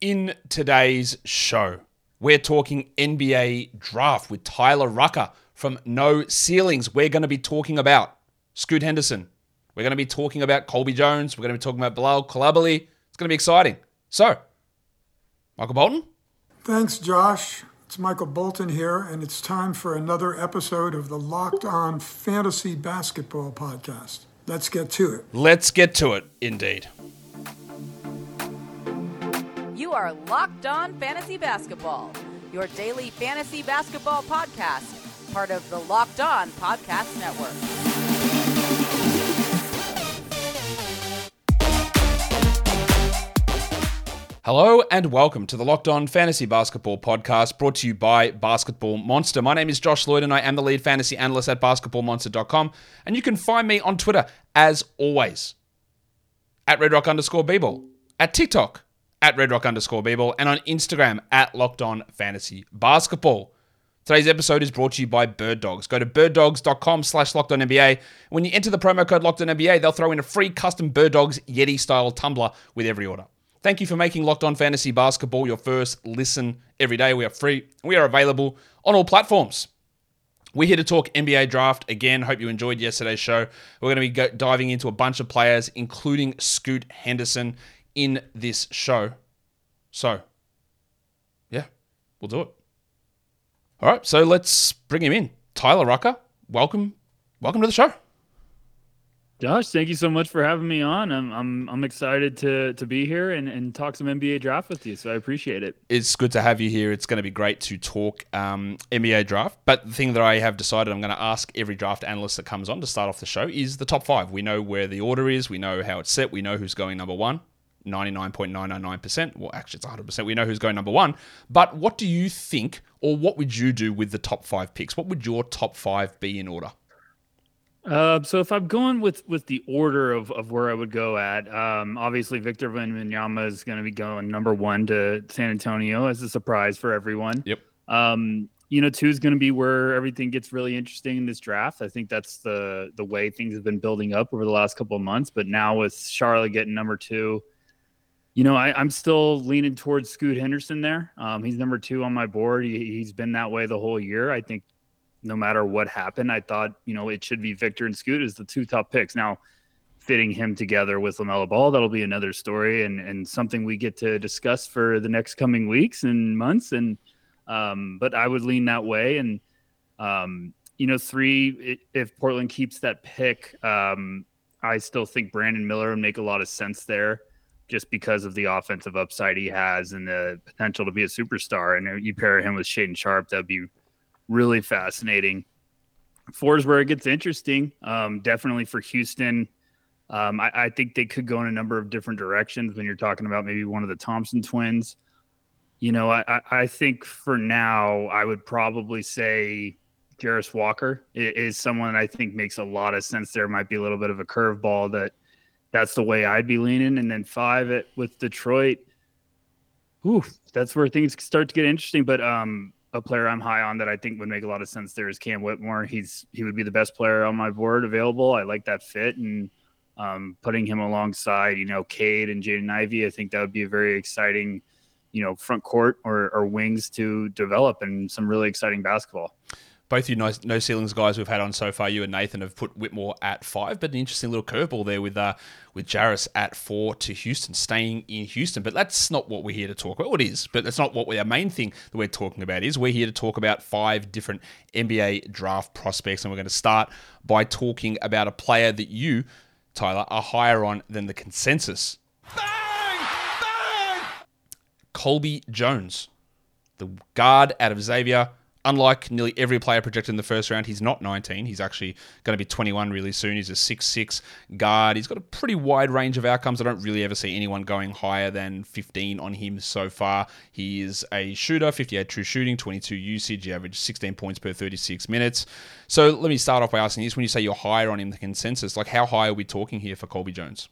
In today's show, we're talking NBA draft with Tyler Rucker from No Ceilings. We're going to be talking about Scoot Henderson. We're going to be talking about Colby Jones. We're going to be talking about Bilal Coulibaly. It's going to be exciting. So, Michael Bolton? Thanks, Josh. It's Michael Bolton here, and it's time for another episode of the Locked On Fantasy Basketball Podcast. Let's get to it. Let's get to it, indeed. You are Locked On Fantasy Basketball, your daily fantasy basketball podcast, part of the Locked On Podcast Network. Hello and welcome to the Locked On Fantasy Basketball Podcast brought to you by Basketball Monster. My name is Josh Lloyd and I am the lead fantasy analyst at basketballmonster.com. And you can find me on Twitter as always at redrock underscore bball, at TikTok at redrock underscore bball, and on Instagram at locked on fantasy basketball. Today's episode is brought to you by Bird Dogs. Go to birddogs.com slash NBA. When you enter the promo code NBA, they'll throw in a free custom Bird Dogs Yeti style tumbler with every order. Thank you for making Locked On Fantasy Basketball your first listen every day. We are free. We are available on all platforms. We're here to talk NBA draft again. Hope you enjoyed yesterday's show. We're going to be diving into a bunch of players, including Scoot Henderson, in this show. So, yeah, we'll do it. All right, so let's bring him in. Tyler Rucker, welcome, welcome to the show. Josh, thank you so much for having me on. I'm I'm I'm excited to to be here and, and talk some NBA draft with you. So I appreciate it. It's good to have you here. It's going to be great to talk um, NBA draft. But the thing that I have decided I'm going to ask every draft analyst that comes on to start off the show is the top five. We know where the order is. We know how it's set. We know who's going number one. 99.999%. Well, actually, it's 100%. We know who's going number one. But what do you think, or what would you do with the top five picks? What would your top five be in order? Uh, so if I'm going with with the order of, of where I would go at, um, obviously Victor Wembanyama is going to be going number one to San Antonio as a surprise for everyone. Yep. Um, you know, two is going to be where everything gets really interesting in this draft. I think that's the the way things have been building up over the last couple of months. But now with Charlotte getting number two, you know, I, am still leaning towards Scoot Henderson there. Um, he's number two on my board. He, he's been that way the whole year. I think no matter what happened, I thought, you know, it should be Victor and Scoot as the two top picks. Now, fitting him together with LaMelo Ball, that'll be another story and, and something we get to discuss for the next coming weeks and months. And, um, but I would lean that way. And, um, you know, three, if Portland keeps that pick, um, I still think Brandon Miller would make a lot of sense there just because of the offensive upside he has and the potential to be a superstar. And you pair him with Shaedon Sharpe, that'd be really fascinating. Four is where it gets interesting. Um, definitely for Houston. Um, I, I, think they could go in a number of different directions when you're talking about maybe one of the Thompson twins. You know, I, I think for now, I would probably say Jarace Walker is someone I think makes a lot of sense. There might be a little bit of a curveball that that's the way I'd be leaning. And then five at, with Detroit. Ooh, that's where things start to get interesting. But um, a player I'm high on that I think would make a lot of sense there is Cam Whitmore. He's he would be the best player on my board available. I like that fit and um, putting him alongside, you know, Cade and Jaden Ivey. I think that would be a very exciting, you know, front court or, or wings to develop and some really exciting basketball both you no, no ceilings guys we've had on so far, you and Nathan have put Whitmore at five, but an interesting little curveball there with uh, with Jarace at four to Houston, staying in Houston. But that's not what we're here to talk about. Well, it is, but that's not what we, our main thing that we're talking about is. We're here to talk about five different NBA draft prospects, and we're going to start by talking about a player that you, Tyler, are higher on than the consensus. Bang! Bang! Colby Jones, the guard out of Xavier unlike nearly every player projected in the first round, he's not 19. He's actually going to be 21 really soon. He's a 6'6 guard. He's got a pretty wide range of outcomes. I don't really ever see anyone going higher than 15 on him so far. He is a shooter, 58 true shooting, 22 usage. He averaged 16 points per 36 minutes. So let me start off by asking this when you say you're higher on him the consensus, like how high are we talking here for Colby Jones?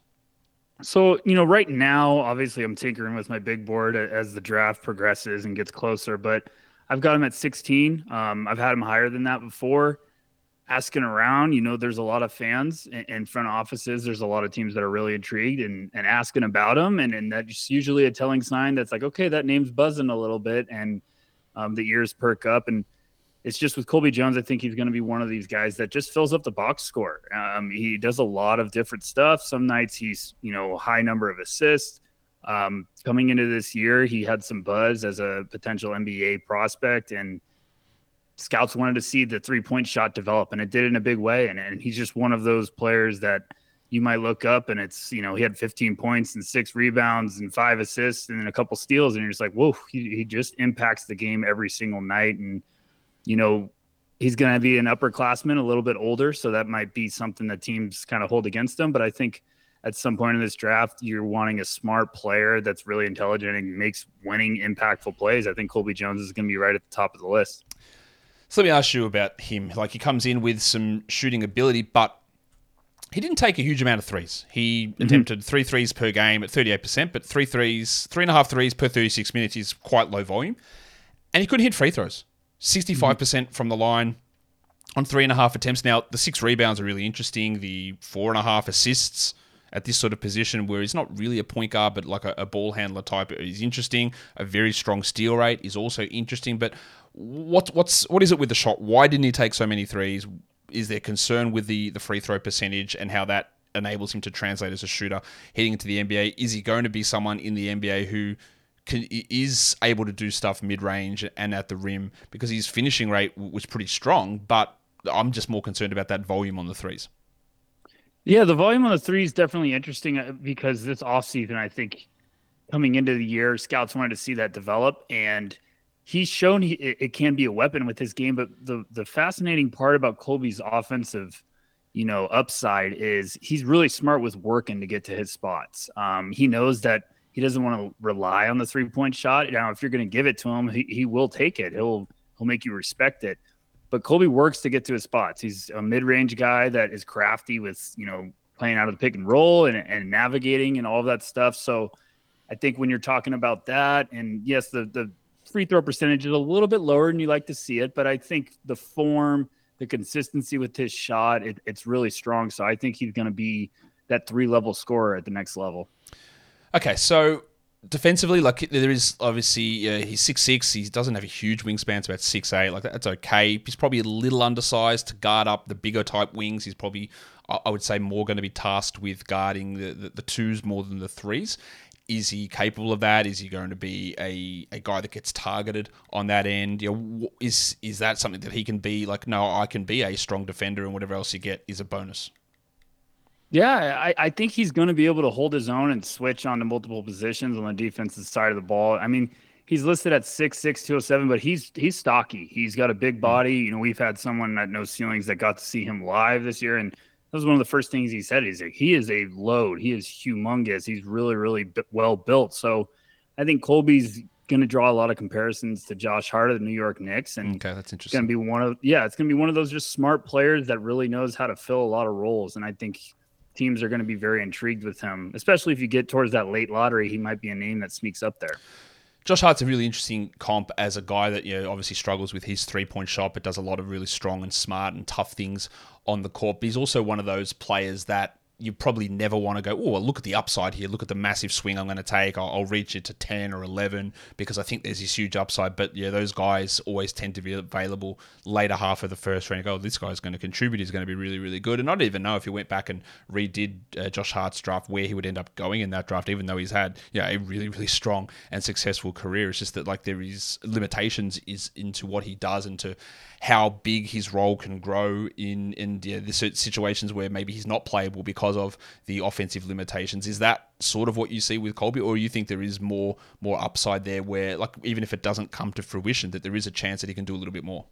So, you know, right now, obviously, I'm tinkering with my big board as the draft progresses and gets closer, but I've got him at 16. Um, I've had him higher than that before. asking around, you know, there's a lot of fans in front of offices. There's a lot of teams that are really intrigued and, and asking about him. And, and that's usually a telling sign that's like, okay, that name's buzzing a little bit. And um, the ears perk up. And it's just with Colby Jones, I think he's going to be one of these guys that just fills up the box score. Um, he does a lot of different stuff. Some nights he's, you know, high number of assists. Um, coming into this year, he had some buzz as a potential NBA prospect, and scouts wanted to see the three point shot develop, and it did in a big way. And, and he's just one of those players that you might look up and it's, you know, he had 15 points and six rebounds and five assists and a couple steals. And you're just like, whoa, he, he just impacts the game every single night. And, you know, he's going to be an upperclassman, a little bit older. So that might be something that teams kind of hold against him. But I think at some point in this draft, you're wanting a smart player that's really intelligent and makes winning, impactful plays. I think Colby Jones is going to be right at the top of the list. So let me ask you about him. Like he comes in with some shooting ability, but he didn't take a huge amount of threes. He mm-hmm. attempted three threes per game at 38%, but three threes, three and a half threes per 36 minutes is quite low volume. And he couldn't hit free throws. 65% mm hmm from the line on three and a half attempts. Now, the six rebounds are really interesting. The four and a half assists at this sort of position where he's not really a point guard, but like a, a ball handler type is interesting. A very strong steal rate is also interesting. But what what's what is it with the shot? Why didn't he take so many threes? Is there concern with the the free throw percentage and how that enables him to translate as a shooter heading into the NBA? Is he going to be someone in the NBA who can, is able to do stuff mid range and at the rim because his finishing rate was pretty strong, but I'm just more concerned about that volume on the threes. Yeah, the volume on the three is definitely interesting uh, because this offseason, I think coming into the year, scouts wanted to see that develop. And he's shown he, it can be a weapon with his game. But the, the fascinating part about Colby's offensive, you know, upside is he's really smart with working to get to his spots. Um, he knows that he doesn't want to rely on the three point shot. Now, if you're going to give it to him, he, he will take it. He'll he'll make you respect it. But Colby works to get to his spots. He's a mid-range guy that is crafty with, you know, playing out of the pick and roll and, and navigating and all of that stuff. So I think when you're talking about that, and yes, the the free throw percentage is a little bit lower than you like to see it, but I think the form, the consistency with his shot, it, it's really strong. So I think he's going to be that three level scorer at the next level. Okay, so defensively, like there is obviously uh, he's six six. He doesn't have a huge wingspan. It's about six eight. Like that's okay. He's probably a little undersized to guard up the bigger type wings. He's probably I would say more going to be tasked with guarding the, the, the twos more than the threes. Is he capable of that? Is he going to be a, a guy that gets targeted on that end? You know, is is that something that he can be like? No, I can be a strong defender, and whatever else you get is a bonus. Yeah, I, I think he's going to be able to hold his own and switch onto multiple positions on the defensive side of the ball. I mean, he's listed at 6'6", 207, but he's he's stocky. He's got a big hmm. body. You know, we've had someone at No Ceilings that got to see him live this year, and that was one of the first things he said. He's like, he is a load. He is humongous. He's really, really b- well built. So I think Colby's going to draw a lot of comparisons to Josh Hart of the New York Knicks, and okay, that's interesting. Going to be one of yeah, it's going to be one of those just smart players that really knows how to fill a lot of roles, and I think teams are going to be very intrigued with him, especially if you get towards that late lottery. He might be a name that sneaks up there. Josh Hart's a really interesting comp as a guy that you know obviously struggles with his three point shot, but does a lot of really strong and smart and tough things on the court. But he's also one of those players that you probably never want to go, oh, well, look at the upside here. Look at the massive swing I'm going to take. I'll, I'll, reach it to 10 or 11 because I think there's this huge upside. But yeah, those guys always tend to be available later half of the first round. You go, oh, this guy's going to contribute. He's going to be really, really good. And I don't even know if you went back and redid uh, Josh Hart's draft where he would end up going in that draft, even though he's had yeah a really, really strong and successful career. It's just that like there is limitations is into what he does and to how big his role can grow in in yeah, the situations where maybe he's not playable because of the offensive limitations. Is that sort of what you see with Colby, or do you think there is more more upside there, where like even if it doesn't come to fruition, that there is a chance that he can do a little bit more?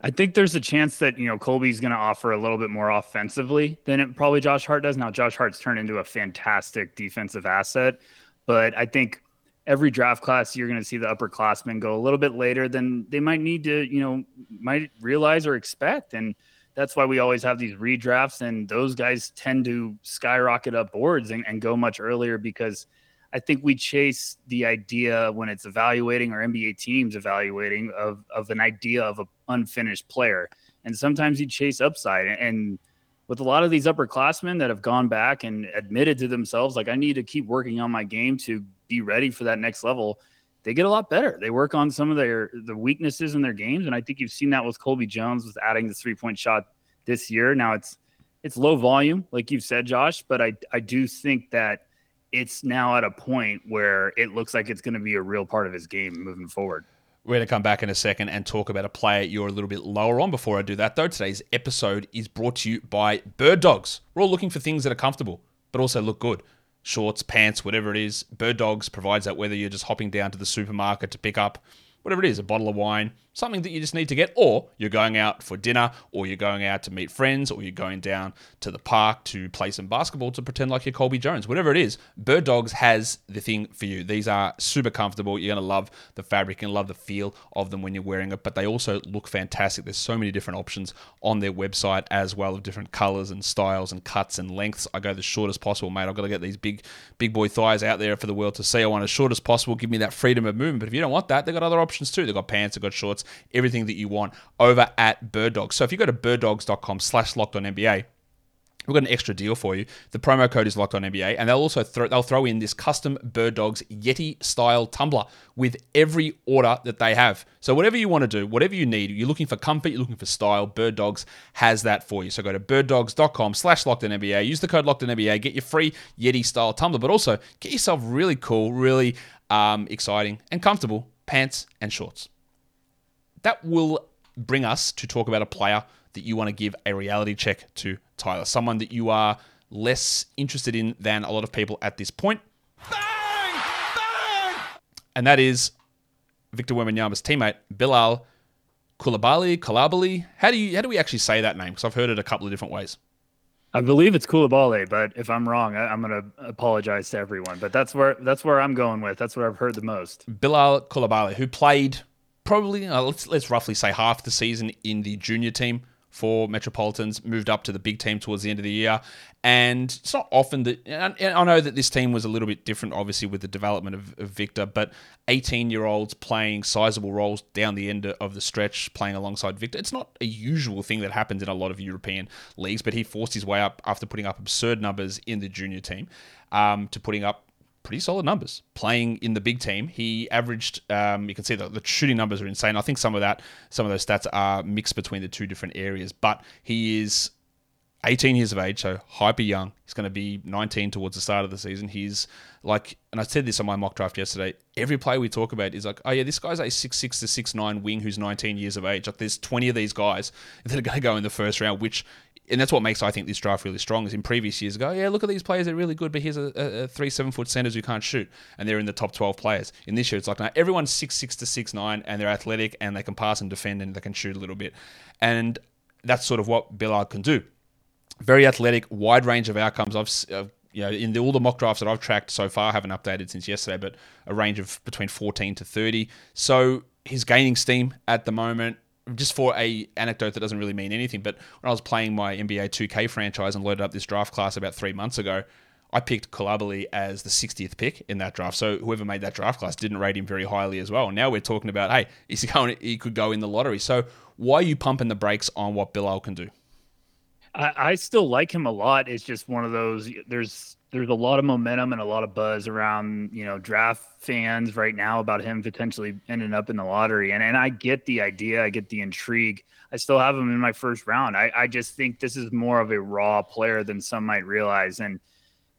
I think there's a chance that you know Colby's going to offer a little bit more offensively than it probably Josh Hart does. Now Josh Hart's turned into a fantastic defensive asset, but I think every draft class you're going to see the upperclassmen go a little bit later than they might need to, you know, might realize or expect. And that's why we always have these redrafts, and those guys tend to skyrocket up boards and, and go much earlier because I think we chase the idea when it's evaluating or NBA teams evaluating of, of an idea of an unfinished player. and sometimes you chase upside. And with a lot of these upperclassmen that have gone back and admitted to themselves, like, I need to keep working on my game to be ready for that next level, they get a lot better. They work on some of their the weaknesses in their games. And I think you've seen that with Colby Jones with adding the three point shot this year. Now it's it's low volume, like you've said, Josh, but I I do think that it's now at a point where it looks like it's going to be a real part of his game moving forward. We're going to come back in a second and talk about a player you're a little bit lower on. Before I do that, though, today's episode is brought to you by Bird Dogs. We're all looking for things that are comfortable, but also look good. Shorts, pants, whatever it is. Bird Dogs provides that whether you're just hopping down to the supermarket to pick up whatever it is, a bottle of wine, something that you just need to get, or you're going out for dinner, or you're going out to meet friends, or you're going down to the park to play some basketball to pretend like you're Colby Jones. Whatever it is, Bird Dogs has the thing for you. These are super comfortable. You're going to love the fabric and love the feel of them when you're wearing it, but they also look fantastic. There's so many different options on their website as well of different colors and styles and cuts and lengths. I go the shortest possible, mate. I've got to get these big, big boy thighs out there for the world to see. I want as short as possible. Give me that freedom of movement. But if you don't want that, they've got other options too. They've got pants, they've got shorts, everything that you want over at Bird Dogs. So if you go to birddogs.com slash locked on NBA, We've got an extra deal for you. The promo code is locked on NBA, and they'll also throw they'll throw in this custom Bird Dogs Yeti style tumbler with every order that they have. So whatever you want to do, whatever you need, you're looking for comfort, you're looking for style, Bird Dogs has that for you. So go to birddogs.com slash locked on NBA, use the code locked on NBA, get your free Yeti style tumbler, but also get yourself really cool, really um, exciting, and comfortable pants, and shorts. That will bring us to talk about a player that you want to give a reality check to Tyler, someone that you are less interested in than a lot of people at this point. Bang! Bang! And that is Victor Wembanyama's teammate, Bilal Kulabali, Kalabali. How do you how do we actually say that name? Because I've heard it a couple of different ways. I believe it's Coulibaly, but if I'm wrong, I, am going to apologize to everyone. But that's where that's where I'm going with. That's what I've heard the most. Bilal Coulibaly, who played probably uh, let's let's roughly say half the season in the junior team for Metropolitans, moved up to the big team towards the end of the year. And it's not often that, and I know that this team was a little bit different, obviously, with the development of, of Victor, but 18 year olds playing sizable roles down the end of the stretch, playing alongside Victor, it's not a usual thing that happens in a lot of European leagues, but he forced his way up after putting up absurd numbers in the junior team um, to putting up pretty solid numbers playing in the big team. He averaged, um, you can see that the shooting numbers are insane. I think some of that, some of those stats are mixed between the two different areas, but he is 18 years of age, so hyper young. He's going to be 19 towards the start of the season. He's like, and I said this on my mock draft yesterday. Every player we talk about is like, oh yeah, this guy's a six six to six nine wing who's 19 years of age. Like, there's 20 of these guys that are going to go in the first round, which and that's what makes I think this draft really strong. Is in previous years ago, yeah, look at these players; they're really good, but here's a, a, three seven foot centers who can't shoot, and they're in the top twelve players. In this year, it's like now everyone's six six to six nine, and they're athletic and they can pass and defend and they can shoot a little bit, and that's sort of what Bilal can do. Very athletic, wide range of outcomes. I've uh, you know, in the, all the mock drafts that I've tracked so far, I haven't updated since yesterday, but a range of between 14 to 30. So he's gaining steam at the moment just for a anecdote that doesn't really mean anything, but when I was playing my NBA 2K franchise and loaded up this draft class about three months ago, I picked Coulibaly as the 60th pick in that draft. So whoever made that draft class didn't rate him very highly as well. Now we're talking about, hey, he's going, he could go in the lottery. So why are you pumping the brakes on what Bilal can do? I, I still like him a lot. It's just one of those. There's there's a lot of momentum and a lot of buzz around you know draft fans right now about him potentially ending up in the lottery. And and I get the idea. I get the intrigue. I still have him in my first round. I, I just think this is more of a raw player than some might realize. And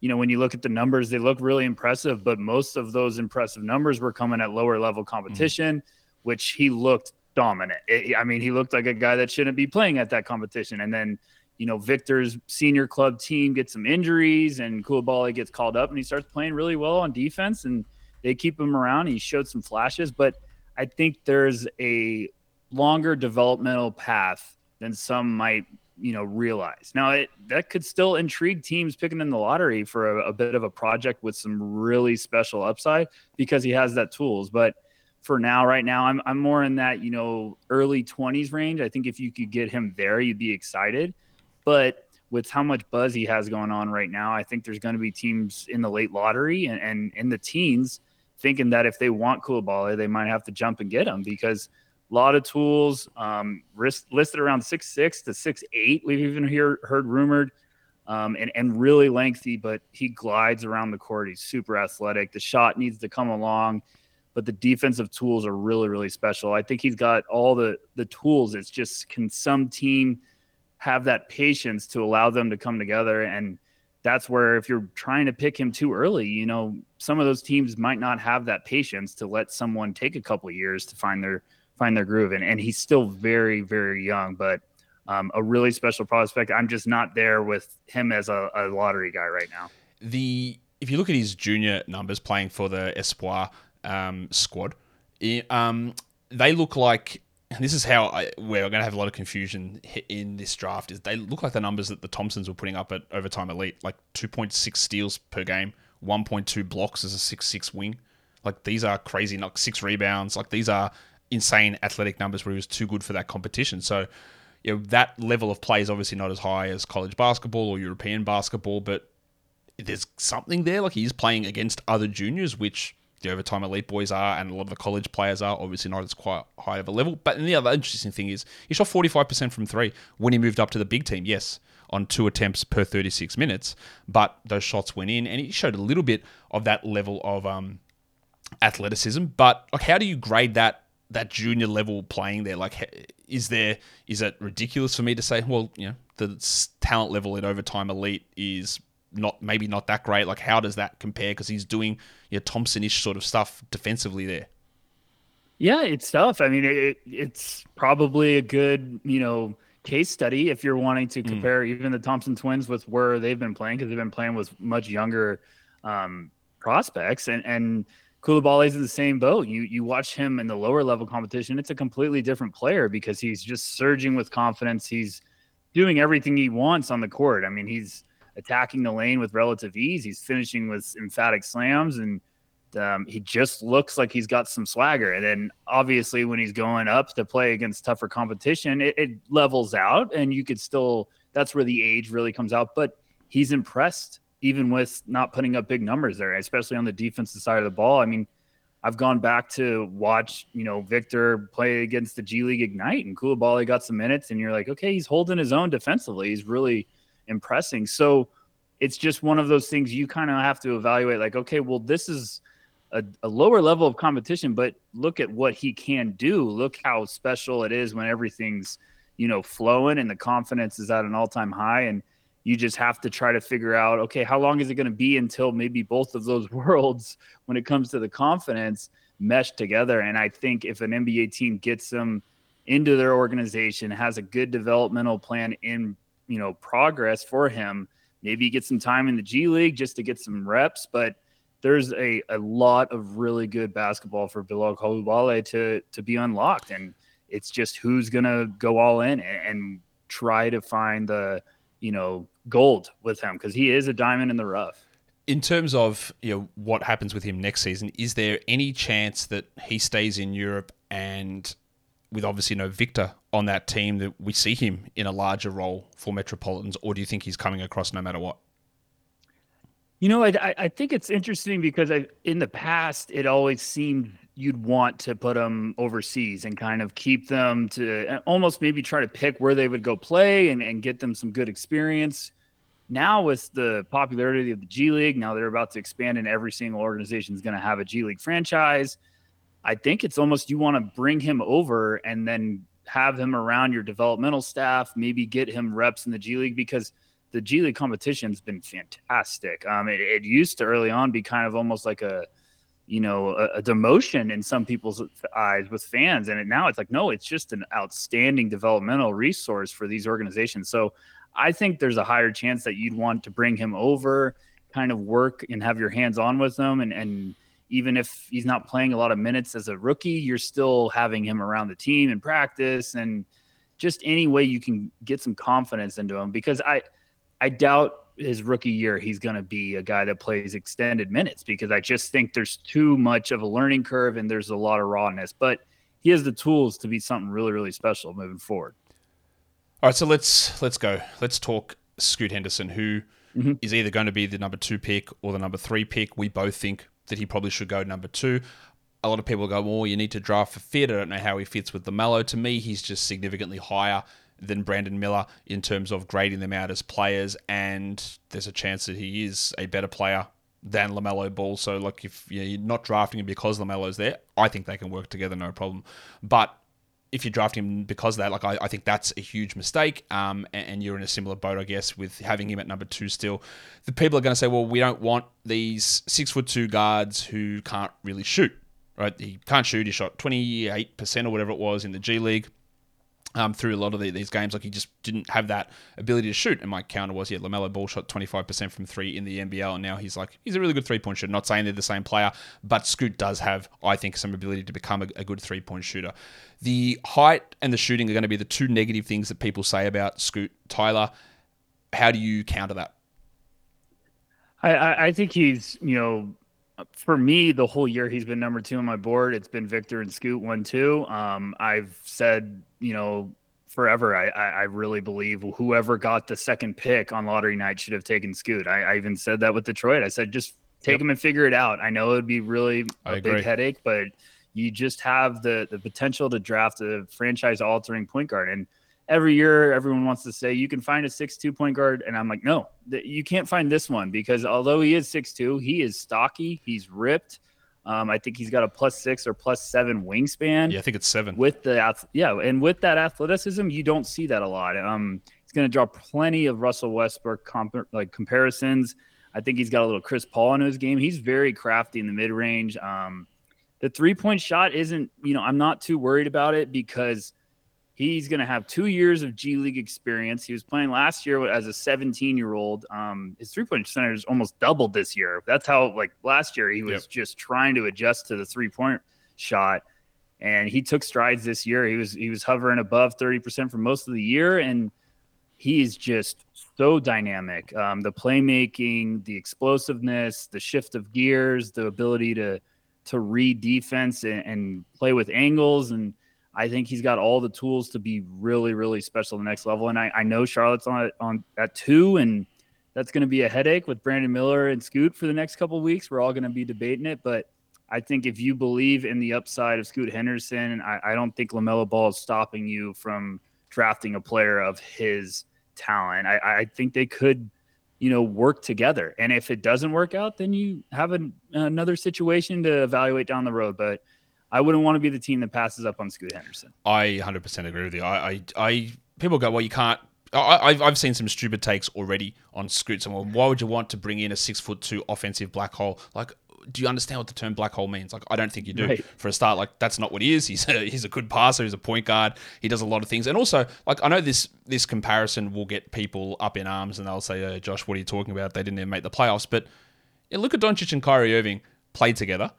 you know when you look at the numbers, they look really impressive. But most of those impressive numbers were coming at lower level competition, mm-hmm. which he looked dominant. It, I mean, he looked like a guy that shouldn't be playing at that competition. And then you know, Victor's senior club team gets some injuries and Coulibaly gets called up and he starts playing really well on defense and they keep him around. He showed some flashes, but I think there's a longer developmental path than some might, you know, realize. Now, it, that could still intrigue teams picking in the lottery for a, a bit of a project with some really special upside because he has that tools. But for now, right now, I'm, I'm more in that, you know, early 20s range. I think if you could get him there, you'd be excited. But with how much buzz he has going on right now, I think there's going to be teams in the late lottery and, and in the teens thinking that if they want Coulibaly, they might have to jump and get him because A lot of tools, um, listed around six six to six eight. We've even hear, heard rumored, um, and and really lengthy. But he glides around the court. He's super athletic. The shot needs to come along, but the defensive tools are really really special. I think he's got all the the tools. It's just can some team have that patience to allow them to come together and that's where if you're trying to pick him too early, you know, some of those teams might not have that patience to let someone take a couple years to find their find their groove. And and he's still very very young, but um, a really special prospect. I'm just not there with him as a, a lottery guy right now. The if you look at his junior numbers playing for the Espoir um, squad, it, um, they look like and this is how I, where we're going to have a lot of confusion in this draft is they look like the numbers that the Thompsons were putting up at overtime elite, like 2.6 steals per game, 1.2 blocks as a 6-6 wing. Like these are crazy, like six rebounds. Like these are insane athletic numbers where he was too good for that competition. So, you know, that level of play is obviously not as high as college basketball or European basketball, but there's something there. Like he's playing against other juniors, which the overtime elite boys are, and a lot of the college players are. Obviously, not as quite high of a level. But the other interesting thing is he shot 45% from three when he moved up to the big team. Yes, on two attempts per 36 minutes, but those shots went in, and he showed a little bit of that level of um, athleticism. But like, how do you grade that that junior level playing there? Like, is there is it ridiculous for me to say, well, you know, the talent level at overtime elite is not maybe not that great. Like, how does that compare? Because he's doing your Thompson-ish sort of stuff defensively there. Yeah, it's tough. I mean, it, it's probably a good, you know, case study if you're wanting to hmm. compare mm. even the Thompson twins with where they've been playing because they've been playing with much younger um, prospects and and Coulibaly's in the same boat. You you watch him in the lower level competition, it's a completely different player because he's just surging with confidence. He's doing everything he wants on the court. I mean, he's attacking the lane with relative ease. He's finishing with emphatic slams, and um, he just looks like he's got some swagger. And then obviously, when he's going up to play against tougher competition, it, it levels out, and you could still. That's where the age really comes out. But he's impressed even with not putting up big numbers there, especially on the defensive side of the ball. I mean, I've gone back to watch, you know, Victor play against the G League Ignite and Coulibaly got some minutes and you're like, okay, he's holding his own defensively. He's really impressing. So it's just one of those things you kind of have to evaluate like, okay, well, this is a, a, lower level of competition, but look at what he can do. Look how special it is when everything's, you know, flowing and the confidence is at an all time high. And you just have to try to figure out, okay, how long is it going to be until maybe both of those worlds, when it comes to the confidence, mesh together? And I think if an NBA team gets them into their organization, has a good developmental plan in you know progress for him. Maybe get some time in the G League just to get some reps, but there's a, a lot of really good basketball for Bilal Coulibaly to to be unlocked, and it's just who's gonna go all in and, and try to find the you know gold with him because he is a diamond in the rough. In terms of you know what happens with him next season, is there any chance that he stays in Europe and with obviously no Victor on that team that we see him in a larger role for Metropolitans, or do you think he's coming across no matter what? You know, I, I think it's interesting because I, in the past, it always seemed you'd want to put them overseas and kind of keep them to almost maybe try to pick where they would go play and, and get them some good experience. Now, with the popularity of the G League, now they're about to expand, and every single organization is going to have a G League franchise I think it's almost you want to bring him over and then have him around your developmental staff, maybe get him reps in the G League because the G League competition has been fantastic. Um, it, it, used to early on be kind of almost like a, you know, a, a, demotion in some people's eyes with fans, and it, now it's like no, it's just an outstanding developmental resource for these organizations. So I think there's a higher chance that you'd want to bring him over, kind of work and have your hands on with them, and and even if he's not playing a lot of minutes as a rookie, you're still having him around the team in practice and just any way you can get some confidence into him because I I doubt his rookie year he's going to be a guy that plays extended minutes because I just think there's too much of a learning curve and there's a lot of rawness, but he has the tools to be something really really special moving forward. All right, so let's let's go. Let's talk Scoot Henderson who mm-hmm. is either going to be the number 2 pick or the number 3 pick. We both think that he probably should go number two. a lot of people go, well, you need to draft for fit. I don't know how he fits with the LaMelo. To me, he's just significantly higher than Brandon Miller in terms of grading them out as players, and there's a chance that he is a better player than LaMelo Ball. So, like, if you're not drafting him because LaMelo's there, I think they can work together, no problem. But if you draft him because of that, like I, I think that's a huge mistake. Um, and, and, you're in a similar boat, I guess, with having him at number two still. The people are going to say, well, we don't want these six foot two guards who can't really shoot, right? He can't shoot. He shot 28% or whatever it was in the G League um, through a lot of the, these games. Like he just didn't have that ability to shoot. And my counter was, yeah, LaMelo Ball shot 25% from three in the NBL. And now he's like, he's a really good three point shooter. Not saying they're the same player, but Scoot does have, I think, some ability to become a, a good three point shooter. The height and the shooting are going to be the two negative things that people say about Scoot. Tyler, how do you counter that? I, I think he's, you know, for me, the whole year he's been number two on my board. It's been Victor and Scoot one two. Um, I've said, you know, forever. I, I, really believe whoever got the second pick on lottery night should have taken Scoot. I, I even said that with Detroit. I said just take yep. him and figure it out. I know it'd be really a big headache, but you just have the the potential to draft a franchise altering point guard. And every year everyone wants to say you can find a six two point guard. And i'm like no you can't find this one because although he is six two he is stocky he's ripped. Um, i think he's got a plus six or plus seven wingspan. Yeah i think it's seven. With the yeah and with that athleticism you don't see that a lot. Um, he's going to draw plenty of russell westbrook comp- like comparisons. I think he's got a little chris paul in his game. He's very crafty in the mid-range. Um, the three point shot isn't you know i'm not too worried about it because He's going to have two years of G League experience. He was playing last year as a 17 year old. Um, his three point percentage almost doubled this year. That's how, like last year, he was yep. just trying to adjust to the three point shot, and he took strides this year. He was he was hovering above 30 percent for most of the year, and he is just so dynamic. Um, the playmaking, the explosiveness, the shift of gears, the ability to to read defense and, and play with angles and I think he's got all the tools to be really, really special the next level. And I, I know Charlotte's on on at two, and that's going to be a headache with Brandon Miller and Scoot for the next couple weeks. We're all going to be debating it, but I think if you believe in the upside of Scoot Henderson, I, I don't think Lamelo Ball is stopping you from drafting a player of his talent. I, I think they could, you know, work together. And if it doesn't work out, then you have an, another situation to evaluate down the road. But I wouldn't want to be the team that passes up on Scoot Henderson. I 100% agree with you. I, I, I people go, well, you can't. I, have I've seen some stupid takes already on Scoot. Someone, why would you want to bring in a six foot two offensive black hole? Like, do you understand what the term black hole means? Like, I don't think you do. Right. For a start, like that's not what he is. He's a, he's a good passer. He's a point guard. He does a lot of things. And also, like I know this this comparison will get people up in arms, and they'll say, oh, "Josh, what are you talking about? They didn't even make the playoffs." But yeah, look at Doncic and Kyrie Irving played together.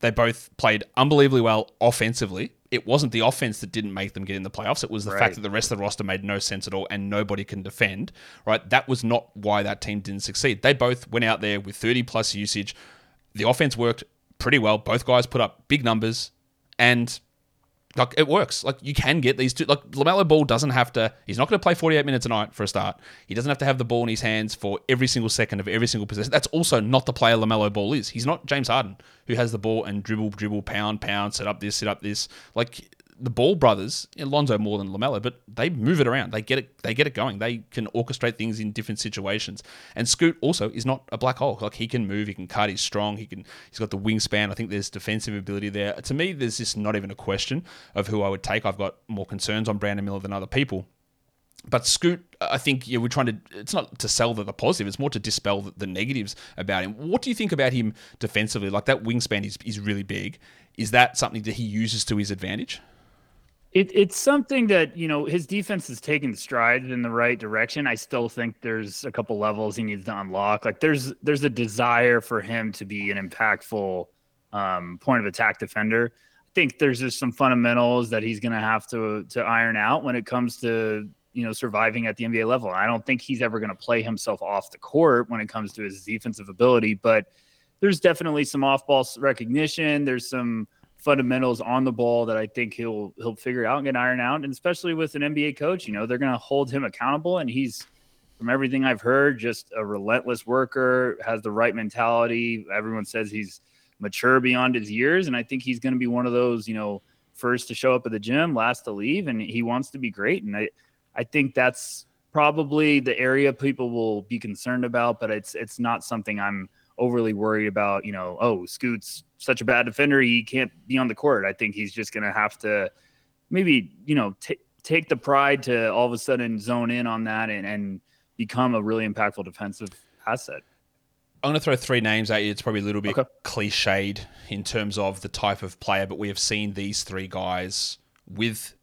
They both played unbelievably well offensively. It wasn't the offense that didn't make them get in the playoffs. It was the right. fact that the rest of the roster made no sense at all and nobody can defend, right? That was not why that team didn't succeed. They both went out there with 30 plus usage. The offense worked pretty well. Both guys put up big numbers and like it works. Like you can get these two. Like Lamelo Ball doesn't have to. He's not going to play 48 minutes a night for a start. He doesn't have to have the ball in his hands for every single second of every single possession. That's also not the player Lamelo Ball is. He's not James Harden who has the ball and dribble, dribble, pound, pound, set up this, set up this. Like the Ball brothers, Lonzo more than Lamelo, but they move it around. They get it. They get it going. They can orchestrate things in different situations. And Scoot also is not a black hole. Like he can move. He can cut. He's strong. He can. He's got the wingspan. I think there's defensive ability there. To me, there's just not even a question of who I would take. I've got more concerns on Brandon Miller than other people. But Scoot, I think we're trying to. It's not to sell the, the positive. It's more to dispel the, the, negatives about him. What do you think about him defensively? Like that wingspan is is really big. Is that something that he uses to his advantage? It, it's something that you know his defense is taking strides in the right direction. I still think there's a couple levels he needs to unlock. Like there's there's a desire for him to be an impactful um, point of attack defender. I think there's just some fundamentals that he's going to have to to iron out when it comes to you know surviving at the NBA level. I don't think he's ever going to play himself off the court when it comes to his defensive ability, but there's definitely some off ball recognition. There's some fundamentals on the ball that I think he'll he'll figure out and get ironed out. And especially with an NBA coach, you know, they're going to hold him accountable. And he's, from everything I've heard, just a relentless worker, has the right mentality. Everyone says he's mature beyond his years. And I think he's going to be one of those, you know, first to show up at the gym, last to leave, and he wants to be great. And I, I think that's probably the area people will be concerned about, but it's it's not something I'm overly worried about. You know, oh, Scoot's such a bad defender, he can't be on the court. I think he's just going to have to maybe you know t- take the pride to all of a sudden zone in on that and, and become a really impactful defensive asset. I'm going to throw three names at you. It's probably a little bit Okay. cliched in terms of the type of player, but we have seen these three guys with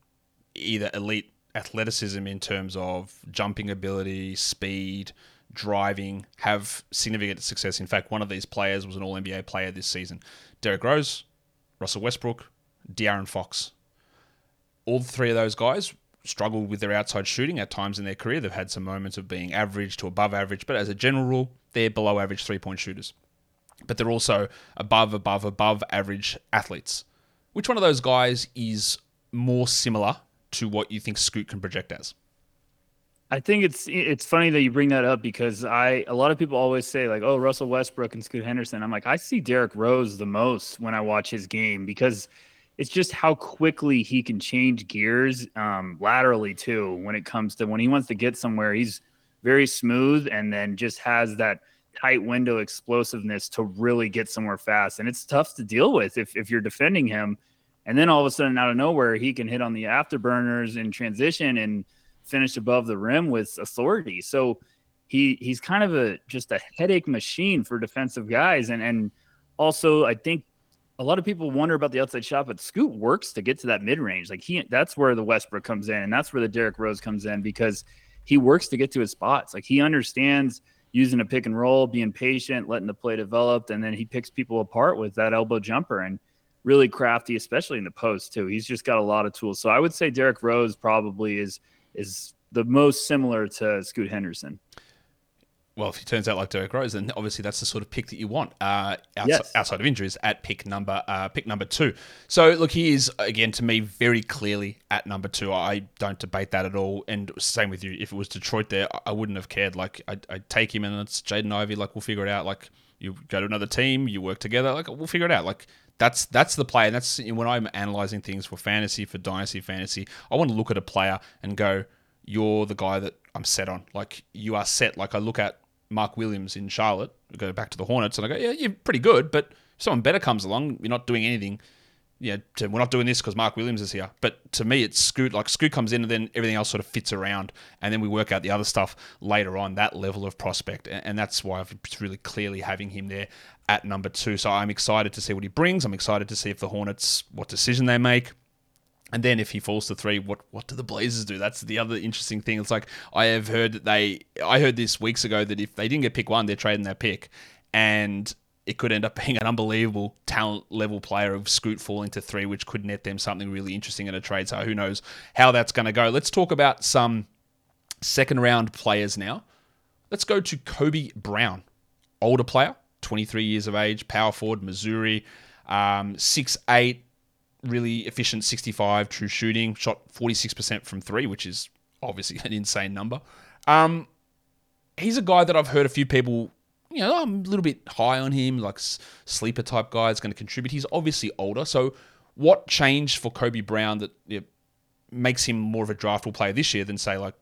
either elite athleticism in terms of jumping ability, speed, driving, have significant success. In fact, one of these players was an All NBA player this season. Derrick Rose, Russell Westbrook, De'Aaron Fox. All three of those guys struggled with their outside shooting at times in their career. They've had some moments of being average to above average, but as a general rule, they're below average three point shooters. But they're also above, above, above average athletes. Which one of those guys is more similar to what you think Scoot can project as? I think it's it's funny that you bring that up because I a lot of people always say like oh Russell Westbrook and Scoot Henderson. I'm like I see Derrick Rose the most when I watch his game because it's just how quickly he can change gears um, laterally too when it comes to when he wants to get somewhere. He's very smooth and then just has that tight window explosiveness to really get somewhere fast. And it's tough to deal with if if you're defending him. And then all of a sudden out of nowhere he can hit on the afterburners in transition and finish above the rim with authority. So he he's kind of a just a headache machine for defensive guys. And and also I think a lot of people wonder about the outside shot, but Scoot works to get to that mid range. Like he that's where the Westbrook comes in, and that's where the Derrick Rose comes in because he works to get to his spots. Like he understands using a pick and roll, being patient, letting the play develop, and then he picks people apart with that elbow jumper and really crafty, especially in the post too. He's just got a lot of tools. So I would say Derrick Rose probably is is the most similar to Scoot Henderson. Well, if he turns out like Derrick Rose, then obviously that's the sort of pick that you want uh, outside, Yes. outside of injuries at pick number uh, pick number two. So look, he is again to me very clearly at number two. I don't debate that at all. And same with you. If it was Detroit there, I- wouldn't have cared. Like I'd, I'd take him, and it's Jaden Ivey. Like we'll figure it out. Like you go to another team, you work together. Like we'll figure it out. Like that's that's the play. And that's when I'm analyzing things for fantasy, for dynasty fantasy. I want to look at a player and go, you're the guy that I'm set on. Like you are set. Like I look at Mark Williams in Charlotte, go back to the Hornets, and I go, yeah, you're pretty good, but if someone better comes along, you're not doing anything. Yeah, to, we're not doing this because Mark Williams is here. But to me, it's Scoot. Like Scoot comes in, and then everything else sort of fits around, and then we work out the other stuff later on. That level of prospect, and, and that's why I've really clearly having him there at number two. So I'm excited to see what he brings. I'm excited to see if the Hornets what decision they make. And then if he falls to three, what what do the Blazers do? That's the other interesting thing. It's like I have heard that they I heard this weeks ago that if they didn't get pick one, they're trading their pick. And it could end up being an unbelievable talent level player of Scoot falling to three, which could net them something really interesting in a trade. So who knows how that's going to go. Let's talk about some second round players now. Let's go to Kobe Brown, older player, 23 years of age, power forward, Missouri, um, 6'8, really efficient 65 true shooting, shot 46% from three, which is obviously an insane number. Um, he's a guy that I've heard a few people, you know, I'm a little bit high on him, like sleeper type guy is going to contribute. He's obviously older. So, what changed for Kobe Brown that you know, makes him more of a draftable player this year than, say, like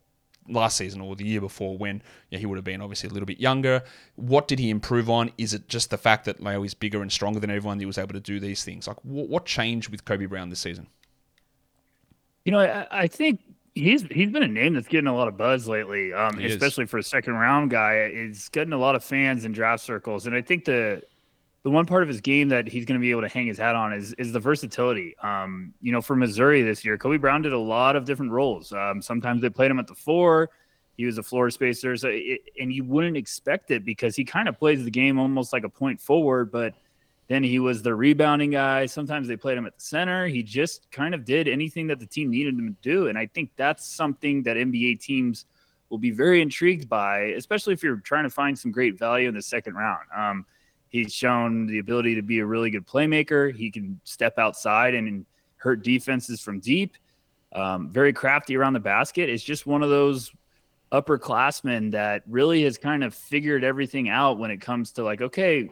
last season or the year before when you know, he would have been obviously a little bit younger. What did he improve on? Is it just the fact that Leo is bigger and stronger than everyone? He was able to do these things. Like, what, what changed with Kobe Brown this season? You know, I, I think he's he's been a name that's getting a lot of buzz lately, um, He is. especially for a second round guy. He's getting a lot of fans in draft circles, and I think the the one part of his game that he's going to be able to hang his hat on is is the versatility. Um, you know, for Missouri this year, Kobe Brown did a lot of different roles. Um, sometimes they played him at the four. He was a floor spacer, so it, and you wouldn't expect it because he kind of plays the game almost like a point forward, but then he was the rebounding guy. Sometimes they played him at the center. He just kind of did anything that the team needed him to do. And I think that's something that NBA teams will be very intrigued by, especially if you're trying to find some great value in the second round. Um, he's shown the ability to be a really good playmaker. He can step outside and hurt defenses from deep. Um, very crafty around the basket. It's just one of those upperclassmen that really has kind of figured everything out when it comes to like, okay,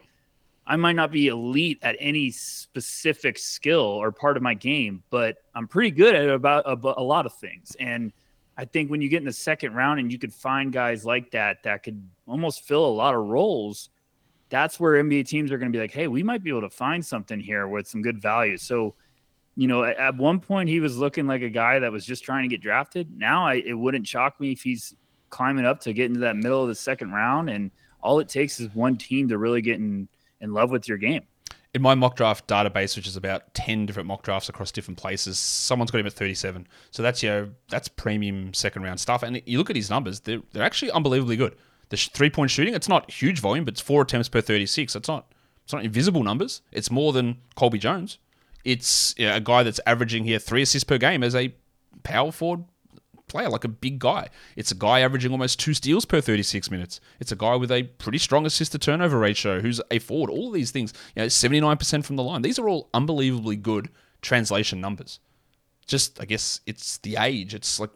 I might not be elite at any specific skill or part of my game, but I'm pretty good at about a, a, lot of things. And I think when you get in the second round and you could find guys like that that could almost fill a lot of roles, that's where NBA teams are going to be like, hey, we might be able to find something here with some good value. So, you know, at, at one point he was looking like a guy that was just trying to get drafted. Now I, it wouldn't shock me if he's climbing up to get into that middle of the second round. And all it takes is one team to really get in – in love with your game. In my mock draft database, which is about ten different mock drafts across different places, someone's got him at thirty-seven. So that's you know that's premium second round stuff. And you look at his numbers; they're they're actually unbelievably good. The three point shooting, it's not huge volume, but it's four attempts per thirty-six. It's not it's not invisible numbers. It's more than Colby Jones. It's you know, a guy that's averaging here three assists per game as a power forward player, like a big guy. It's a guy averaging almost two steals per 36 minutes. It's a guy with a pretty strong assist to turnover ratio who's a forward. All of these things, you know, 79% from the line. These are all unbelievably good translation numbers. Just, I guess, it's the age. It's like,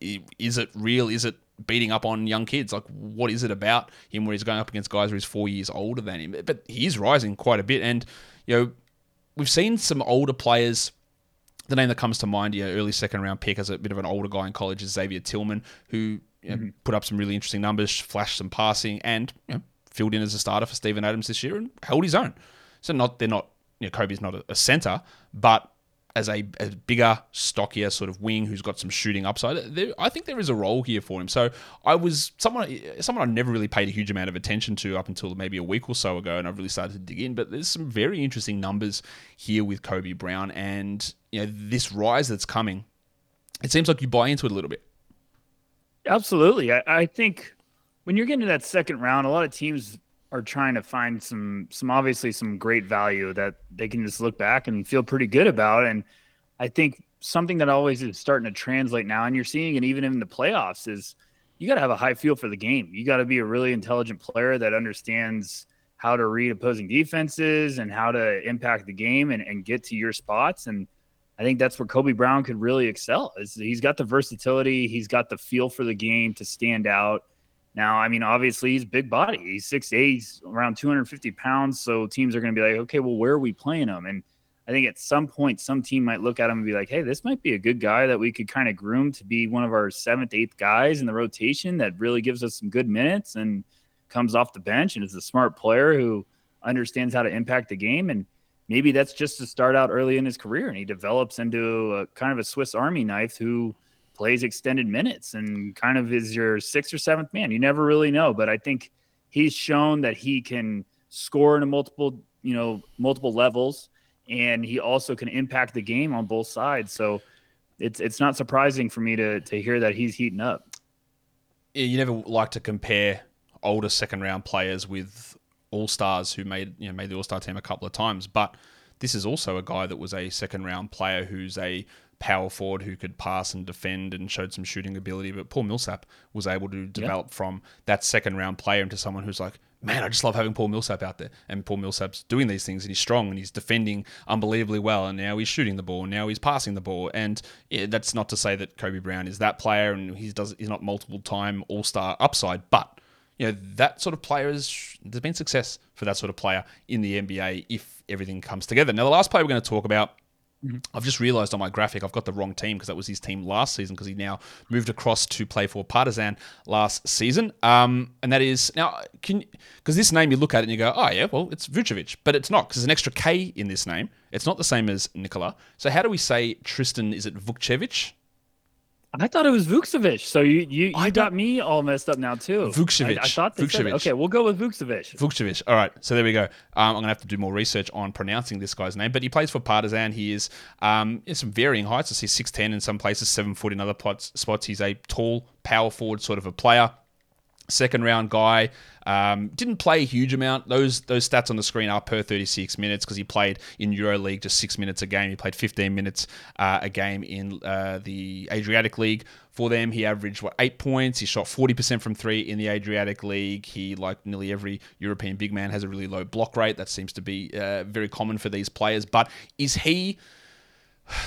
is it real? Is it beating up on young kids? Like, what is it about him where he's going up against guys who he's four years older than him? But he is rising quite a bit. And, you know, we've seen some older players the name that comes to mind, yeah, early second round pick as a bit of an older guy in college is Xavier Tillman, who you know, mm-hmm. put up some really interesting numbers, flashed some passing, and you know, filled in as a starter for Steven Adams this year and held his own. So not they're not you know Kobe's not a, a center, but as a, a, bigger, stockier sort of wing who's got some shooting upside. There, I think there is a role here for him. So I was someone someone I never really paid a huge amount of attention to up until maybe a week or so ago, and I've really started to dig in. But there's some very interesting numbers here with Kobe Brown, and you know this rise that's coming. It seems like you buy into it a little bit. Absolutely, I, I think when you're getting to that second round, a lot of teams are trying to find some some obviously some great value that they can just look back and feel pretty good about. And I think something that always is starting to translate now, and you're seeing it even in the playoffs, is you got to have a high feel for the game. You got to be a really intelligent player that understands how to read opposing defenses and how to impact the game and, and get to your spots. And I think that's where Kobe Brown could really excel. Is he's got the versatility, he's got the feel for the game to stand out. Now, I mean, obviously he's big body. He's six eight, around 250 pounds. So teams are going to be like, okay, well, where are we playing him? And I think at some point, some team might look at him and be like, hey, this might be a good guy that we could kind of groom to be one of our seventh, eighth guys in the rotation that really gives us some good minutes and comes off the bench and is a smart player who understands how to impact the game. And maybe that's just to start out early in his career and he develops into a kind of a Swiss Army knife who – plays extended minutes and kind of is your sixth or seventh man. You never really know, but I think he's shown that he can score in a multiple, you know, multiple levels, and he also can impact the game on both sides. So it's it's not surprising for me to to hear that he's heating up. Yeah, You never like to compare older second round players with all stars who made you know made the all star team a couple of times, but this is also a guy that was a second round player who's a power forward who could pass and defend and showed some shooting ability. But Paul Millsap was able to develop yep. from that second round player into someone who's like, man, I just love having Paul Millsap out there. And Paul Millsap's doing these things and he's strong and he's defending unbelievably well. And now he's shooting the ball. And now he's passing the ball. And that's not to say that Kobe Brown is that player and he does he's not multiple time all star upside, but you know that sort of player is there's been success for that sort of player in the NBA if everything comes together. Now the last player we're going to talk about Mm-hmm. I've just realised on my graphic I've got the wrong team because that was his team last season because he now moved across to play for Partizan last season. Um, and that is now can because this name you look at it and you go, oh yeah, well it's Vucevic, but it's not because there's an extra K in this name. It's not the same as Nikola. So how do we say Tristan? Is it Vukcevic? I thought it was Vukcevic. So you you, you got me all messed up now too. Vukcevic. I, I thought they Vukcevic. okay, we'll go with Vukcevic. Vukcevic. All right. So there we go. Um, I'm gonna have to do more research on pronouncing this guy's name, but he plays for Partizan. He is um, in some varying heights. I see six ten in some places, seven foot in other spots. He's a tall, power forward sort of a player second round guy. Um, didn't play a huge amount. Those those stats on the screen are per 36 minutes because he played in EuroLeague just six minutes a game. He played 15 minutes uh, a game in uh, the Adriatic League. For them, he averaged what eight points. He shot 40% from three in the Adriatic League. He, like nearly every European big man, has a really low block rate. That seems to be uh, very common for these players. But is he?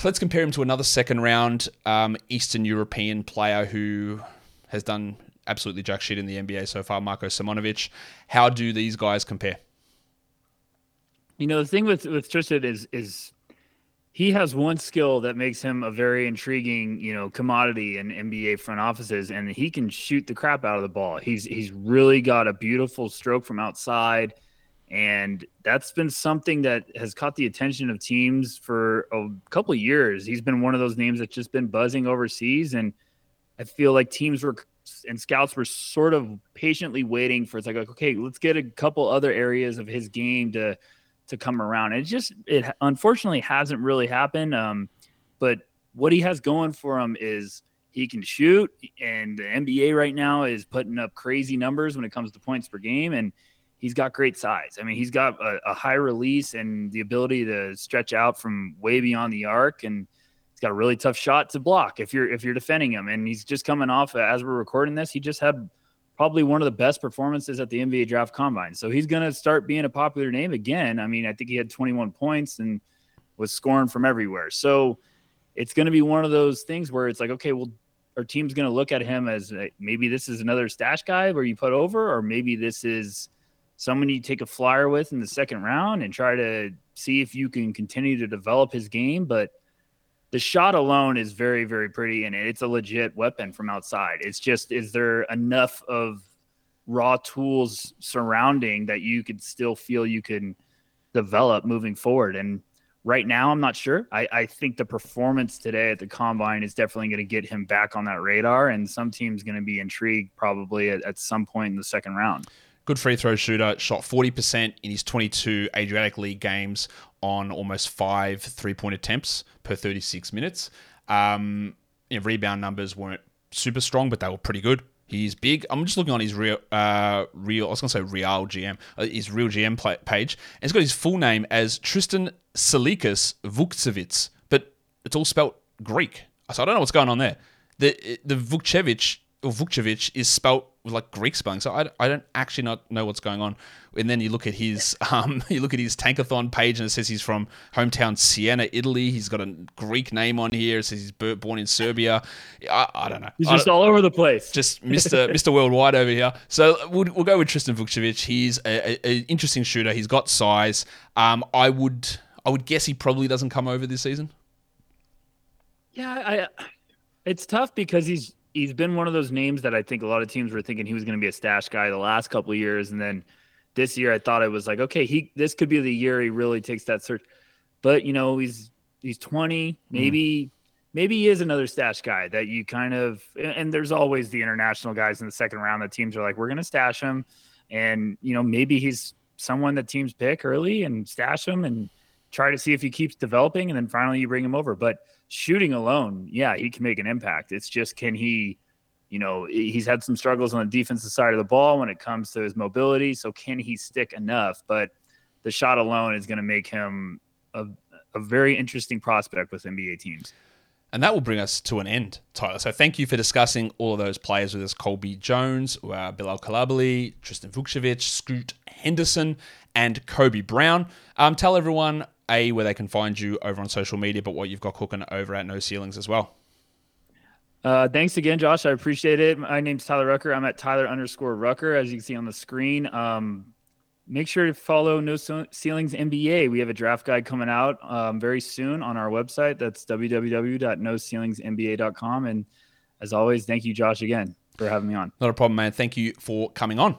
Let's compare him to another second round um, Eastern European player who has done absolutely jack shit in the NBA so far, Marko Simonovic. How do these guys compare? You know, the thing with with Tristan is is he has one skill that makes him a very intriguing, you know, commodity in NBA front offices, and he can shoot the crap out of the ball. He's he's really got a beautiful stroke from outside, and that's been something that has caught the attention of teams for a couple years. He's been one of those names that's just been buzzing overseas, and I feel like teams were and scouts were sort of patiently waiting for it's like okay, let's get a couple other areas of his game to to come around. it just it unfortunately hasn't really happened. Um, but what he has going for him is he can shoot, and the NBA right now is putting up crazy numbers when it comes to points per game, and he's got great size. I mean, he's got a, a high release and the ability to stretch out from way beyond the arc, and got a really tough shot to block if you're if you're defending him. And he's just coming off as we're recording this, he just had probably one of the best performances at the NBA draft combine. So he's going to start being a popular name again. I mean, I think he had 21 points and was scoring from everywhere. So it's going to be one of those things where it's like, okay, well, our team's going to look at him as uh, maybe this is another stash guy where you put over, or maybe this is someone you take a flyer with in the second round and try to see if you can continue to develop his game. But the shot alone is very very pretty and it's a legit weapon from outside. It's just is there enough of raw tools surrounding that you could still feel you can develop moving forward? And right now i'm not sure. I, I think the performance today at the combine is definitely going to get him back on that radar and some team's going to be intrigued probably at, at some point in the second round. Good free throw shooter, shot 40% in his 22 Adriatic League games on almost five three point attempts per 36 minutes. Um, you know, rebound numbers weren't super strong, but they were pretty good. He's big. I'm just looking on his real, uh, real. I was to say real GM, uh, his real GM page, and he's got his full name as Tristan Salikas Vukcevic, but it's all spelt Greek. So I don't know what's going on there. The the Vukcevic Vukcevic is spelt with like Greek spelling. So I, I don't actually not know what's going on. And then you look at his um you look at his Tankathon page and it says he's from hometown Siena, Italy. He's got a Greek name on here. It says he's born in Serbia. I, I don't know. He's just all over the place. Just Mr. Mr. Worldwide over here. So we'll, we'll go with Tristan Vukcevic. He's an interesting shooter. He's got size. Um, I would I would guess he probably doesn't come over this season. Yeah, I. It's tough because he's he's been one of those names that I think a lot of teams were thinking he was going to be a stash guy the last couple of years, and then this year I thought it was like, okay, he this could be the year he really takes that search. But you know, he's he's 20, mm. maybe mm. maybe he is another stash guy that you kind of and there's always the international guys in the second round that teams are like, we're gonna stash him. And you know, maybe he's someone that teams pick early and stash him and try to see if he keeps developing and then finally you bring him over. But shooting alone, yeah, he can make an impact. It's just can he, you know, he's had some struggles on the defensive side of the ball when it comes to his mobility. So can he stick enough? But the shot alone is going to make him a, a very interesting prospect with NBA teams. And that will bring us to an end, Tyler. So thank you for discussing all of those players with us Colby Jones, uh, Bilal Coulibaly, Tristan Vukcevic, Scoot Henderson, and Kobe Brown. Um, tell everyone a, where they can find you over on social media, but what you've got cooking over at No Ceilings as well. Uh, thanks again, Josh. I appreciate it. My name's Tyler Rucker. I'm at Tyler underscore Rucker, as you can see on the screen. Um, make sure to follow No Ceilings NBA. We have a draft guide coming out um, very soon on our website. That's www.noceilingsnba.com. And as always, thank you, Josh, again for having me on. Not a problem, man. Thank you for coming on.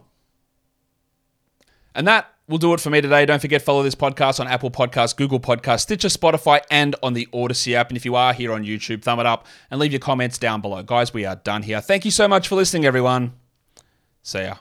And that will do it for me today. Don't forget follow this podcast on Apple Podcasts, Google Podcasts, Stitcher, Spotify, and on the Odyssey app. And if you are here on YouTube, thumb it up and leave your comments down below. Guys, we are done here. Thank you so much for listening, everyone. See ya.